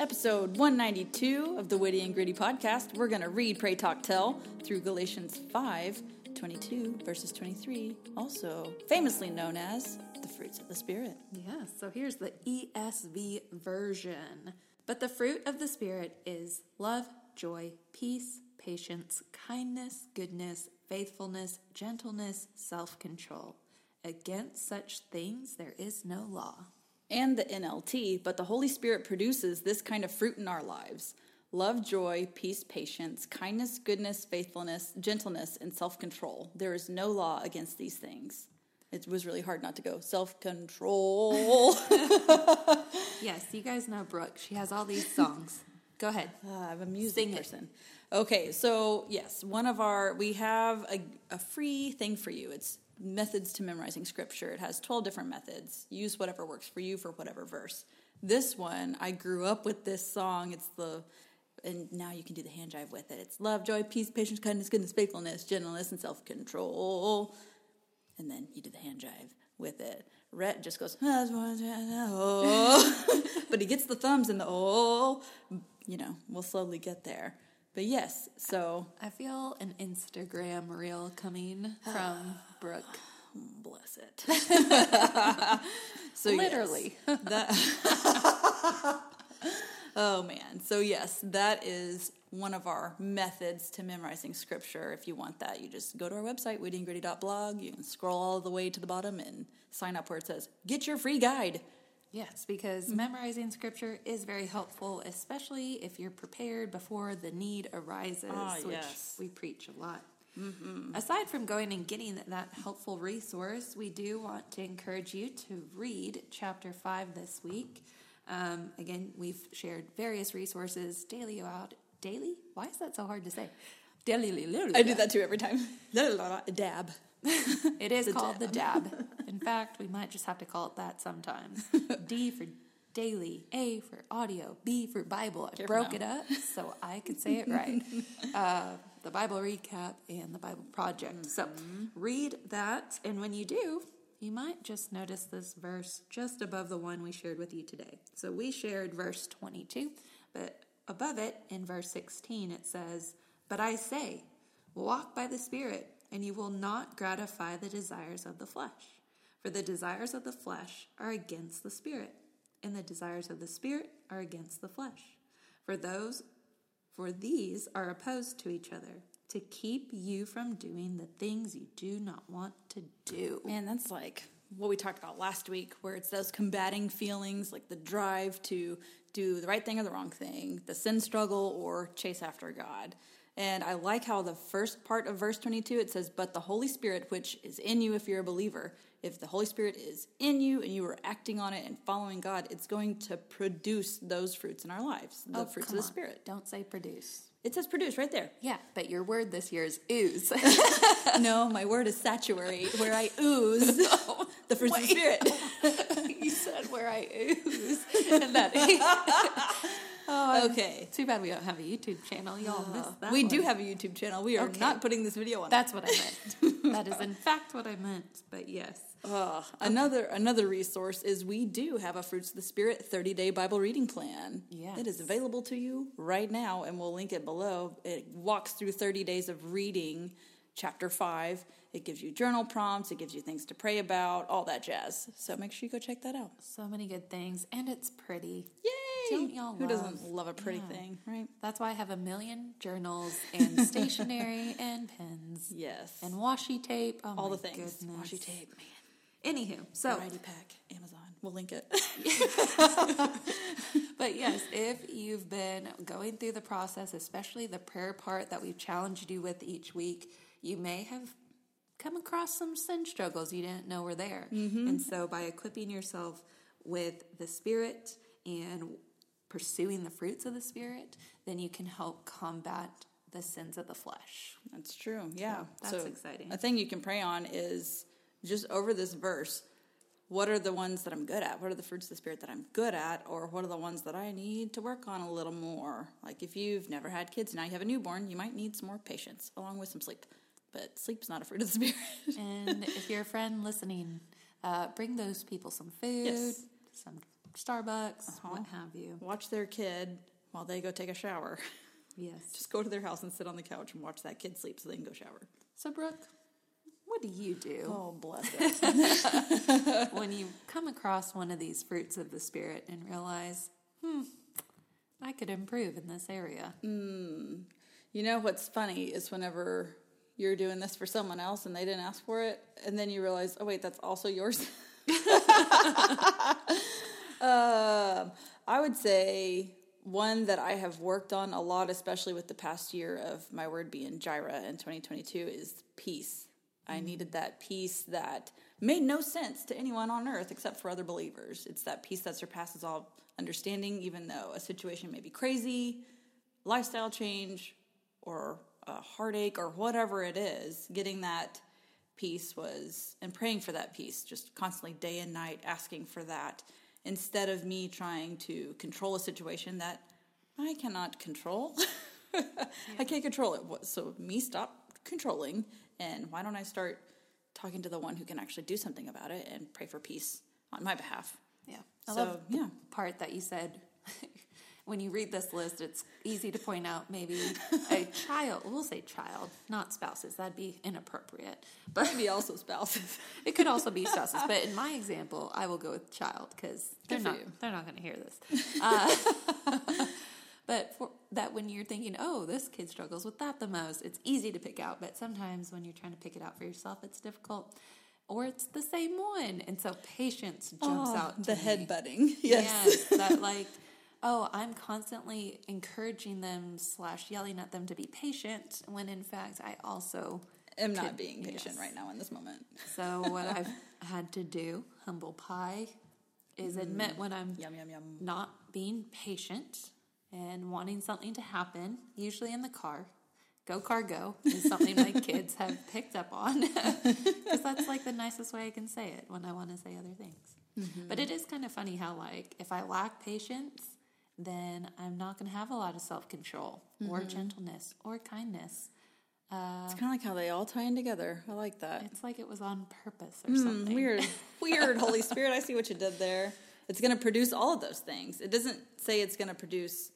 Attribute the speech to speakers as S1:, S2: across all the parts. S1: episode 192 of the Witty and Gritty podcast. We're going to read Pray Talk Tell through Galatians 5 22, verses 23, also famously known as the fruits of the Spirit.
S2: Yes. so here's the ESV version. But the fruit of the Spirit is love, joy, peace, patience, kindness, goodness, faithfulness, gentleness, self control. Against such things there is no law
S1: and the NLT, but the Holy Spirit produces this kind of fruit in our lives love, joy, peace, patience, kindness, goodness, faithfulness, gentleness, and self control. There is no law against these things. It was really hard not to go self control.
S2: yes, you guys know Brooke. She has all these songs. Go ahead.
S1: Uh, I'm a music Sing person. It. Okay, so yes, one of our we have a, a free thing for you. It's methods to memorizing scripture. It has 12 different methods. Use whatever works for you for whatever verse. This one, I grew up with this song. It's the and now you can do the hand jive with it. It's love, joy, peace, patience, kindness, goodness, faithfulness, gentleness, and self control. And then you do the hand jive with it. Rhett just goes, oh. but he gets the thumbs and the oh. You know, we'll slowly get there. But yes, so
S2: I feel an Instagram reel coming from Brooke.
S1: Bless
S2: it. so literally. That,
S1: oh man. So yes, that is one of our methods to memorizing scripture. If you want that, you just go to our website, wittyandgritty.blog. You can scroll all the way to the bottom and sign up where it says, Get Your Free Guide.
S2: Yes, because mm-hmm. memorizing scripture is very helpful, especially if you're prepared before the need arises, ah, which yes. we preach a lot. Mm-hmm. Aside from going and getting that, helpful resource, we do want to encourage you to read chapter 5 this week. Um, again, we've shared various resources daily out. Daily? Why is that so hard to say?
S1: Daily. I do that too every time. Dab.
S2: it is the called dab. the dab. In fact, we might just have to call it that sometimes. D for daily, A for audio, B for Bible. I broke it up so I could say it right. uh, the Bible recap and the Bible project. Mm-hmm. So read that, and when you do, you might just notice this verse just above the one we shared with you today. So we shared verse 22, but above it in verse 16 it says, But I say, Walk by the Spirit, and you will not gratify the desires of the flesh. For the desires of the flesh are against the Spirit, and the desires of the Spirit are against the flesh. For those for these are opposed to each other to keep you from doing the things you do not want to do.
S1: And that's like what we talked about last week, where it's those combating feelings like the drive to do the right thing or the wrong thing, the sin struggle, or chase after God. And I like how the first part of verse 22 it says, But the Holy Spirit, which is in you if you're a believer, if the Holy Spirit is in you and you are acting on it and following God, it's going to produce those fruits in our lives, the oh, fruits of the on. Spirit.
S2: Don't say produce.
S1: It says produce right there.
S2: Yeah, but your word this year is ooze.
S1: no, my word is saturate, where I ooze the fruits wait. of
S2: the Spirit. you said where I ooze. And that. Oh, okay. Too bad we don't have a YouTube channel. Y'all oh, missed that.
S1: We
S2: one.
S1: do have a YouTube channel. We are okay. not putting this video on.
S2: That's what I meant. that is in fact what I meant. But yes.
S1: okay. Another another resource is we do have a Fruits of the Spirit 30 day Bible reading plan. Yeah, it is available to you right now, and we'll link it below. It walks through 30 days of reading chapter five. It gives you journal prompts, it gives you things to pray about, all that jazz. So make sure you go check that out.
S2: So many good things, and it's pretty.
S1: Yay! Don't y'all Who love, doesn't love a pretty yeah. thing, right?
S2: That's why I have a million journals and stationery and pens.
S1: Yes.
S2: And washi tape.
S1: Oh All the things. Goodness. Washi tape, man. Anywho, so.
S2: Variety pack, Amazon. We'll link it. but yes, if you've been going through the process, especially the prayer part that we've challenged you with each week, you may have come across some sin struggles you didn't know were there. Mm-hmm. And so by equipping yourself with the Spirit, and pursuing the fruits of the Spirit, then you can help combat the sins of the flesh.
S1: That's true. Yeah. So that's so exciting. A thing you can pray on is just over this verse what are the ones that I'm good at? What are the fruits of the Spirit that I'm good at? Or what are the ones that I need to work on a little more? Like if you've never had kids, now you have a newborn, you might need some more patience along with some sleep. But sleep's not a fruit of the Spirit.
S2: and if you're a friend listening, uh, bring those people some food, yes. some Starbucks, uh-huh. what have you.
S1: Watch their kid while they go take a shower.
S2: Yes.
S1: Just go to their house and sit on the couch and watch that kid sleep so they can go shower.
S2: So, Brooke, what do you do?
S1: Oh, bless
S2: it. when you come across one of these fruits of the Spirit and realize, hmm, I could improve in this area.
S1: Mm. You know what's funny is whenever you're doing this for someone else and they didn't ask for it, and then you realize, oh, wait, that's also yours. Um, I would say one that I have worked on a lot, especially with the past year of my word being Gyra in 2022, is peace. Mm-hmm. I needed that peace that made no sense to anyone on earth except for other believers. It's that peace that surpasses all understanding, even though a situation may be crazy, lifestyle change, or a heartache, or whatever it is. Getting that peace was, and praying for that peace, just constantly day and night asking for that instead of me trying to control a situation that I cannot control. yeah. I can't control it. So me stop controlling and why don't I start talking to the one who can actually do something about it and pray for peace on my behalf.
S2: Yeah. I so, love the yeah. part that you said when you read this list, it's easy to point out maybe a child, we'll say child, not spouses. That'd be inappropriate.
S1: But it could be also spouses.
S2: it could also be spouses. But in my example, I will go with child because they're not, you. they're not going to hear this. Uh, but for, that when you're thinking, oh, this kid struggles with that the most, it's easy to pick out. But sometimes when you're trying to pick it out for yourself, it's difficult or it's the same one. And so patience jumps oh, out.
S1: the
S2: me.
S1: head butting. Yes.
S2: yes. That like oh, I'm constantly encouraging them slash yelling at them to be patient when in fact I also
S1: am not being patient yes. right now in this moment.
S2: so what I've had to do, humble pie, is mm. admit when I'm yum, yum, yum. not being patient and wanting something to happen, usually in the car. Go car go is something my kids have picked up on because that's like the nicest way I can say it when I want to say other things. Mm-hmm. But it is kind of funny how like if I lack patience, then I'm not going to have a lot of self control mm-hmm. or gentleness or kindness.
S1: Uh, it's kind of like how they all tie in together. I like that.
S2: It's like it was on purpose or mm, something. Weird,
S1: weird. Holy Spirit, I see what you did there. It's going to produce all of those things. It doesn't say it's going to produce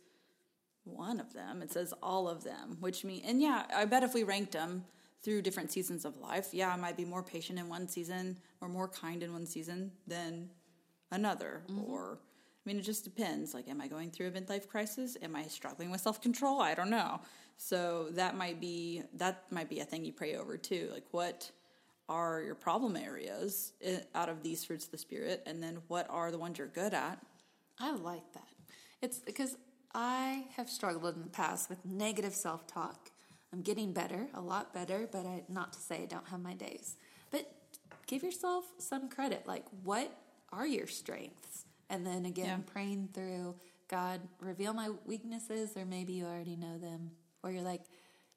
S1: one of them. It says all of them, which means, and yeah, I bet if we ranked them through different seasons of life, yeah, I might be more patient in one season or more kind in one season than another, mm-hmm. or I mean, it just depends. Like, am I going through a midlife crisis? Am I struggling with self control? I don't know. So that might be that might be a thing you pray over too. Like, what are your problem areas eh, out of these fruits of the spirit, and then what are the ones you're good at?
S2: I like that. It's because I have struggled in the past with negative self talk. I'm getting better, a lot better, but I, not to say I don't have my days. But give yourself some credit. Like, what are your strengths? And then again, yeah. praying through God, reveal my weaknesses, or maybe you already know them, or you're like,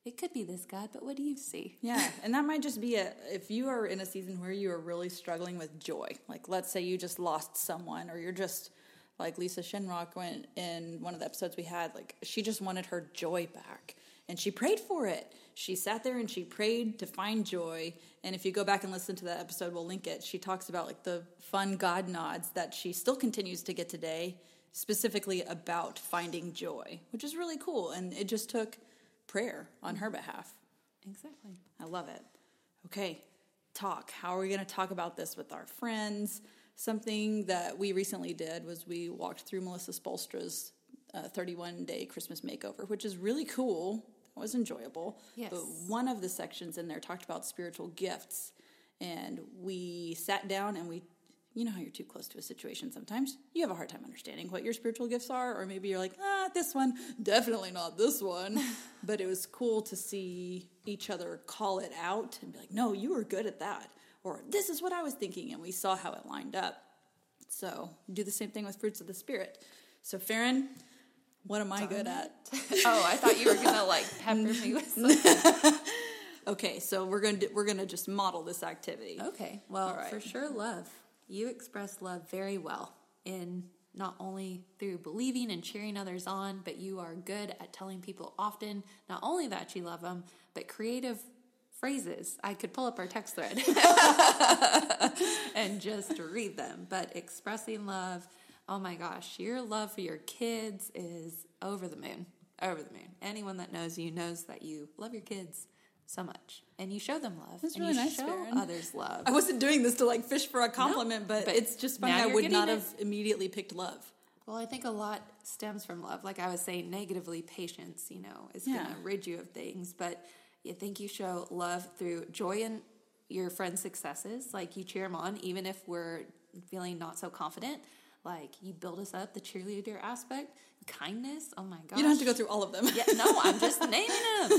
S2: it could be this God, but what do you see?
S1: Yeah, and that might just be a, if you are in a season where you are really struggling with joy. Like, let's say you just lost someone, or you're just like Lisa Shinrock went in one of the episodes we had, like, she just wanted her joy back and she prayed for it. She sat there and she prayed to find joy. And if you go back and listen to that episode, we'll link it. She talks about like the fun God nods that she still continues to get today, specifically about finding joy, which is really cool. And it just took prayer on her behalf.
S2: Exactly.
S1: I love it. Okay, talk. How are we going to talk about this with our friends? Something that we recently did was we walked through Melissa Spoelstra's uh, 31 day Christmas makeover, which is really cool was enjoyable. Yes. But one of the sections in there talked about spiritual gifts. And we sat down and we, you know how you're too close to a situation sometimes. You have a hard time understanding what your spiritual gifts are. Or maybe you're like, ah, this one, definitely not this one. but it was cool to see each other call it out and be like, no, you were good at that. Or this is what I was thinking. And we saw how it lined up. So do the same thing with fruits of the spirit. So, Farron, what am I good at?
S2: oh, I thought you were gonna like pepper me with something.
S1: okay, so we're gonna do, we're gonna just model this activity.
S2: Okay, well, right. for sure, love. You express love very well in not only through believing and cheering others on, but you are good at telling people often not only that you love them, but creative phrases. I could pull up our text thread and just read them, but expressing love oh my gosh, your love for your kids is over the moon. Over the moon. Anyone that knows you knows that you love your kids so much. And you show them love. That's
S1: really and you nice. Show Baron.
S2: others love.
S1: I wasn't doing this to like fish for a compliment, no, but, but, it's just funny. I would not it. have immediately picked love.
S2: Well, I think a lot stems from love. Like I was saying, negatively, patience, you know, is yeah. going to rid you of things. But you think you show love through joy in your friend's successes. Like you cheer them on, even if we're feeling not so confident. Like you build us up the cheerleader aspect, kindness. Oh my god!
S1: You don't have to go through all of them.
S2: yeah, no, I'm just naming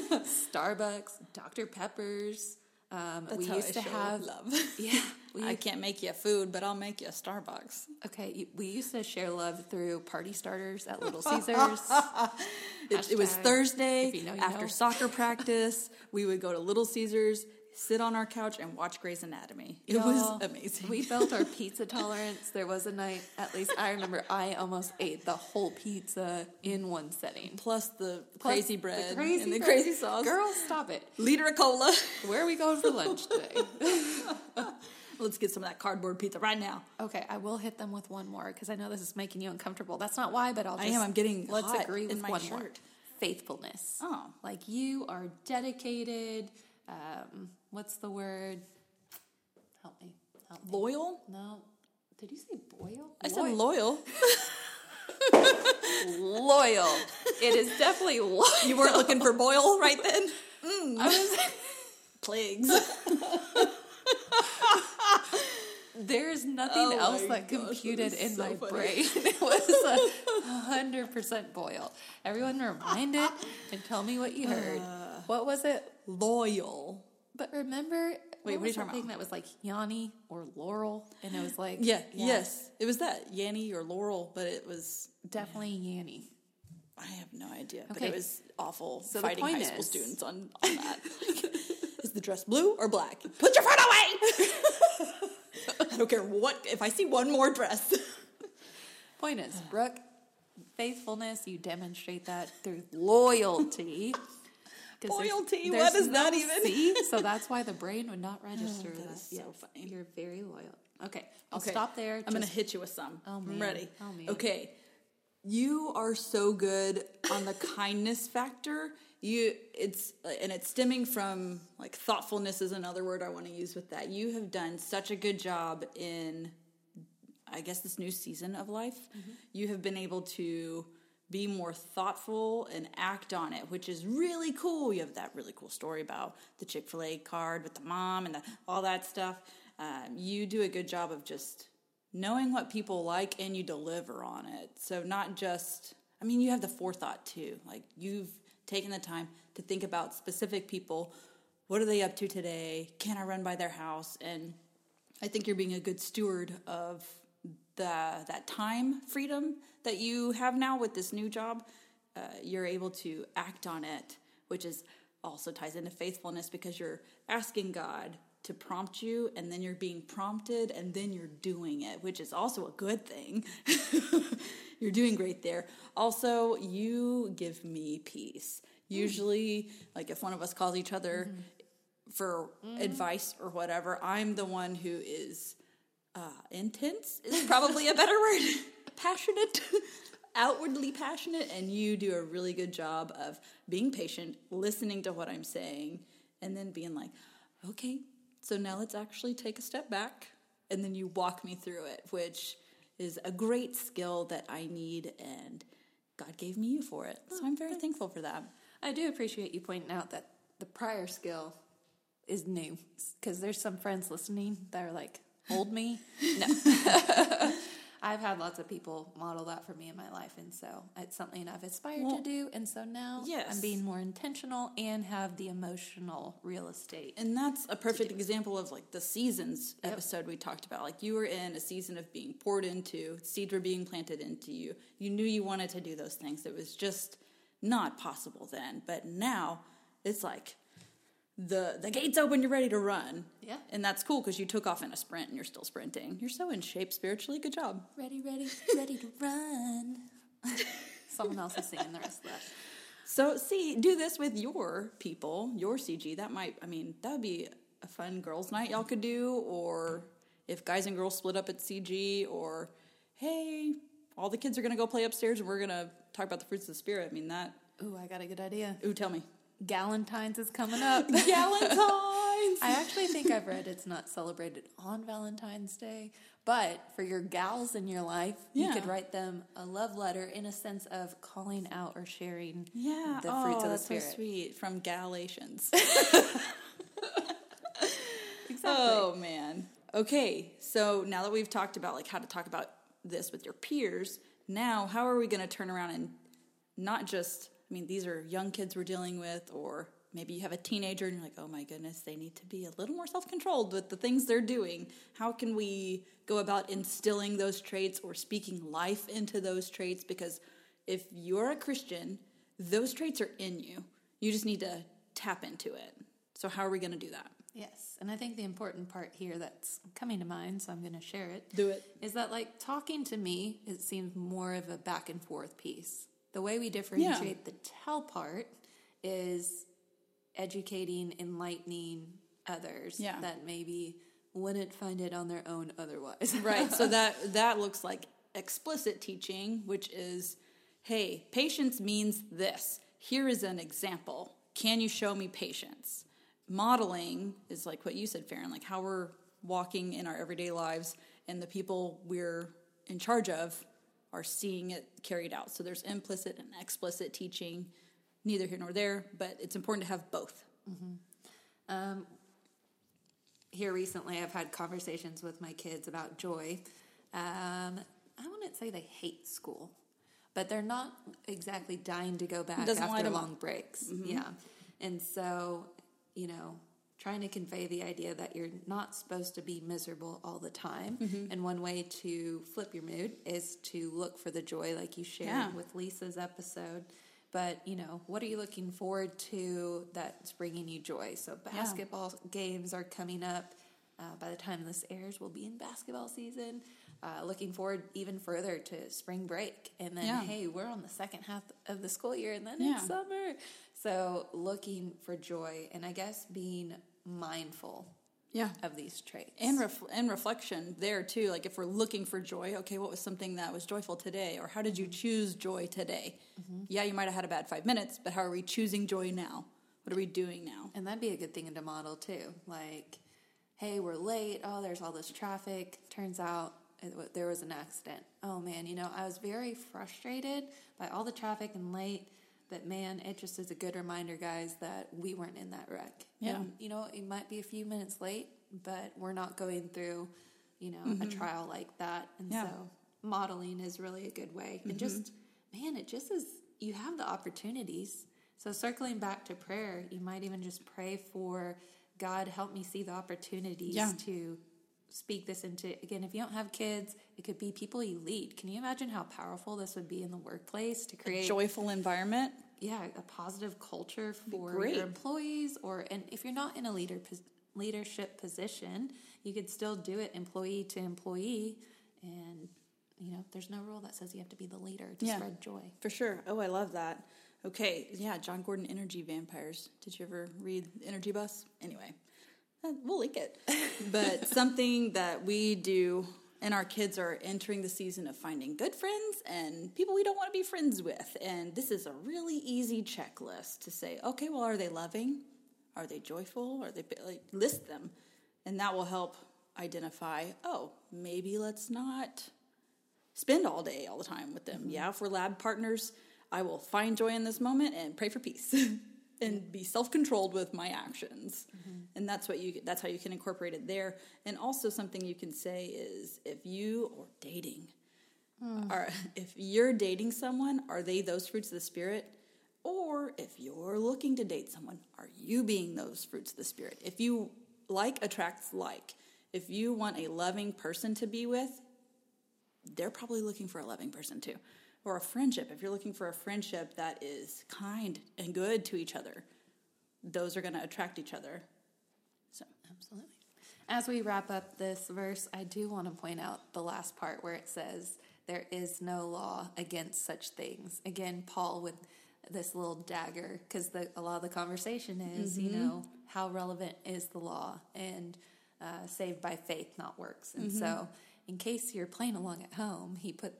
S2: them. Starbucks, Dr Peppers.
S1: Um, we used to have love. Yeah, I can't make you food, but I'll make you a Starbucks.
S2: Okay, we used to share love through party starters at Little Caesars.
S1: it, it, was Thursday you know, after know. soccer practice. We would go to Little Caesars sit on our couch and watch Grey's Anatomy. It Y'all, was amazing.
S2: We built our pizza tolerance. There was a night, at least I remember, I almost ate the whole pizza in one setting.
S1: Plus the Plus crazy bread the crazy and the bread. crazy sauce.
S2: Girl, stop it.
S1: Liter of cola.
S2: Where are we going for lunch today?
S1: Let's get some of that cardboard pizza right now.
S2: Okay, I will hit them with one more because I know this is making you uncomfortable. That's not why, but I'll. Just, I am.
S1: I'm getting. Let's agree with one shirt. more.
S2: Faithfulness. Oh, like you are dedicated um, what's the word? Help me. Help me.
S1: Loyal?
S2: No. Did you say boil?
S1: I said loyal.
S2: loyal. It is definitely loyal.
S1: You weren't looking for boil right then? Mm. I was plagues.
S2: There's nothing oh else that gosh, computed that in so my funny. brain. It was a hundred percent boil. Everyone remind it and tell me what you heard. Uh, what was it?
S1: loyal.
S2: But remember, wait, what, what are you talking about? That was like Yanny or Laurel, and it was like
S1: yeah, yeah. yes, it was that Yanny or Laurel, but it was
S2: definitely yeah. Yanny.
S1: I have no idea, okay. but it was awful so fighting high is, school students on, on that. is the dress blue or black? Put your phone away. I don't care what if I see one more dress.
S2: Point is, Brooke, faithfulness. You demonstrate that through loyalty.
S1: Loyalty? What is that even? C,
S2: so that's why the brain would not oh, register oh, that. that. Yes. so funny. You're very loyal. Okay, I'll okay. stop there.
S1: I'm going to hit you with some. Oh, man. I'm ready. Oh, man. Okay. You are so good on the kindness factor. You it's and it's stemming from like thoughtfulness is another word I want to use with that. You have done such a good job in I guess this new season of life. Mm-hmm. You have been able to be more thoughtful and act on it, which is really cool. You have that really cool story about the Chick fil A card with the mom and the, all that stuff. Um, you do a good job of just knowing what people like and you deliver on it. So, not just, I mean, you have the forethought too. Like, you've taken the time to think about specific people. What are they up to today? Can I run by their house? And I think you're being a good steward of the that time freedom that you have now with this new job, uh, you're able to act on it, which is also ties into faithfulness because you're asking God to prompt you and then you're being prompted and then you're doing it, which is also a good thing. you're doing great there. Also, you give me peace. Hmm. Usually, mm. like if one of us calls each other mm. for mm. advice or whatever, I'm the one who is uh, intense is probably a better word. passionate, outwardly passionate, and you do a really good job of being patient, listening to what I'm saying, and then being like, okay, so now let's actually take a step back. And then you walk me through it, which is a great skill that I need, and God gave me you for it. So oh, I'm very thankful for that.
S2: I do appreciate you pointing out that the prior skill is new because there's some friends listening that are like, hold me. No. I've had lots of people model that for me in my life, and so it's something I've aspired well, to do. And so now yes. I'm being more intentional and have the emotional real estate.
S1: And that's a perfect example of like the seasons yep. episode we talked about. Like you were in a season of being poured into, seeds were being planted into you. You knew you wanted to do those things. It was just not possible then, but now it's like the the gates open you're ready to run yeah and that's cool because you took off in a sprint and you're still sprinting you're so in shape spiritually good job
S2: ready ready ready to run someone else is singing the rest of that
S1: so see do this with your people your cg that might i mean that would be a fun girls night y'all could do or if guys and girls split up at cg or hey all the kids are gonna go play upstairs and we're gonna talk about the fruits of the spirit i mean that
S2: ooh i got a good idea
S1: ooh tell me
S2: Galentine's is coming up.
S1: Galentine's! I
S2: actually think I've read it's not celebrated on Valentine's Day, but for your gals in your life, yeah. you could write them a love letter in a sense of calling out or sharing
S1: yeah. the fruits oh, of the spirit. So sweet from Galatians. exactly. Oh man. Okay, so now that we've talked about like how to talk about this with your peers, now how are we going to turn around and not just I mean, these are young kids we're dealing with, or maybe you have a teenager and you're like, oh my goodness, they need to be a little more self controlled with the things they're doing. How can we go about instilling those traits or speaking life into those traits? Because if you're a Christian, those traits are in you. You just need to tap into it. So, how are we going to do that?
S2: Yes. And I think the important part here that's coming to mind, so I'm going to share it.
S1: Do it.
S2: Is that like talking to me, it seems more of a back and forth piece. The way we differentiate yeah. the tell part is educating, enlightening others yeah. that maybe wouldn't find it on their own otherwise.
S1: right. So that that looks like explicit teaching, which is, hey, patience means this. Here is an example. Can you show me patience? Modeling is like what you said, Farron, like how we're walking in our everyday lives and the people we're in charge of are seeing it carried out. So there's implicit and explicit teaching, neither here nor there, but it's important to have both. Mm-hmm. Um,
S2: here recently, I've had conversations with my kids about joy. Um, I wouldn't say they hate school, but they're not exactly dying to go back after long breaks. Mm-hmm. Yeah. And so, you know, trying to convey the idea that you're not supposed to be miserable all the time. Mm-hmm. And one way to flip your mood is to look for the joy, like you shared yeah. with Lisa's episode. But, you know, what are you looking forward to that's bringing you joy? So, basketball yeah. games are coming up. Uh, by the time this airs, we'll be in basketball season. Uh, looking forward even further to spring break. And then, yeah. hey, we're on the second half of the school year and then yeah. it's summer. So, looking for joy and I guess being mindful
S1: yeah.
S2: of these traits
S1: and ref- and reflection there too like if we're looking for joy okay what was something that was joyful today or how did you mm-hmm. choose joy today mm-hmm. yeah you might have had a bad five minutes but how are we choosing joy now what are we doing now
S2: and that'd be a good thing to model too like hey we're late oh there's all this traffic turns out it, there was an accident oh man you know i was very frustrated by all the traffic and late but man, it just is a good reminder, guys, that we weren't in that wreck. Yeah. And, you know, it might be a few minutes late, but we're not going through, you know, mm-hmm. a trial like that. And yeah. so modeling is really a good way. Mm-hmm. And just, man, it just is, you have the opportunities. So circling back to prayer, you might even just pray for God, help me see the opportunities yeah. to speak this into again if you don't have kids it could be people you lead can you imagine how powerful this would be in the workplace to create
S1: a joyful environment
S2: yeah a positive culture for your employees or and if you're not in a leader leadership position you could still do it employee to employee and you know there's no rule that says you have to be the leader to yeah, spread joy
S1: for sure oh i love that okay yeah jon gordon energy vampires did you ever read energy bus anyway we'll link it. But something that we do and our kids are entering the season of finding good friends and people we don't want to be friends with. And this is a really easy checklist to say, okay, well, are they loving? Are they joyful? Are they like, list them? And that will help identify, oh, maybe let's not spend all day all the time with them. Mm-hmm. Yeah, if we're lab partners, I will find joy in this moment and pray for peace. and be self-controlled with my actions mm-hmm. and that's what you that's how you can incorporate it there and also something you can say is if you or dating mm. are if you're dating someone are they those fruits of the spirit or if you're looking to date someone are you being those fruits of the spirit if you like attracts like if you want a loving person to be with they're probably looking for a loving person too or a friendship, if you're looking for a friendship that is kind and good to each other, those are going to attract each other. So, absolutely.
S2: As we wrap up this verse, I do want to point out the last part where it says, There is no law against such things. Again, Paul with this little dagger, because a lot of the conversation is, mm-hmm. you know, how relevant is the law and uh, saved by faith, not works. And mm-hmm. so, in case you're playing along at home, he put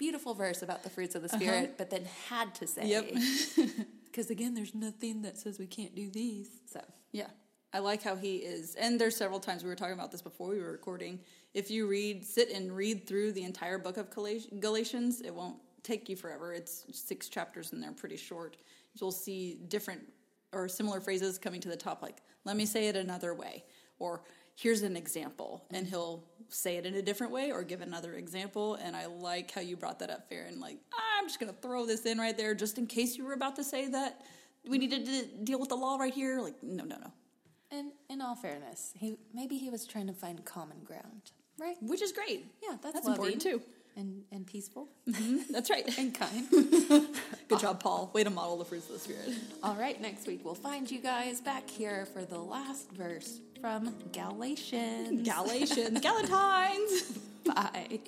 S2: beautiful verse about the fruits of the uh-huh. Spirit, uh-huh. but then had to say,
S1: because again, there's nothing that says we can't do these. So, yeah. I like how he is. And there's several times we were talking about this before we were recording. If you read, sit and read through the entire book of Galatians, it won't take you forever. It's six chapters and they're pretty short. You'll see different or similar phrases coming to the top, like, let me say it another way or here's an example and mm-hmm. he'll say it in a different way or give another example and i like how you brought that up Farron like i'm just going to throw this in right there just in case you were about to say that we mm-hmm. needed to deal with the law right here like no no no
S2: and in all fairness he maybe he was trying to find common ground right
S1: which is great yeah that's, that's important too
S2: and and peaceful.
S1: Mm-hmm. That's right,
S2: and kind.
S1: Good job, Paul. Way to model the fruits of the spirit.
S2: All right, next week we'll find you guys back here for the last verse from Galatians.
S1: Galatians. Galatines. Bye.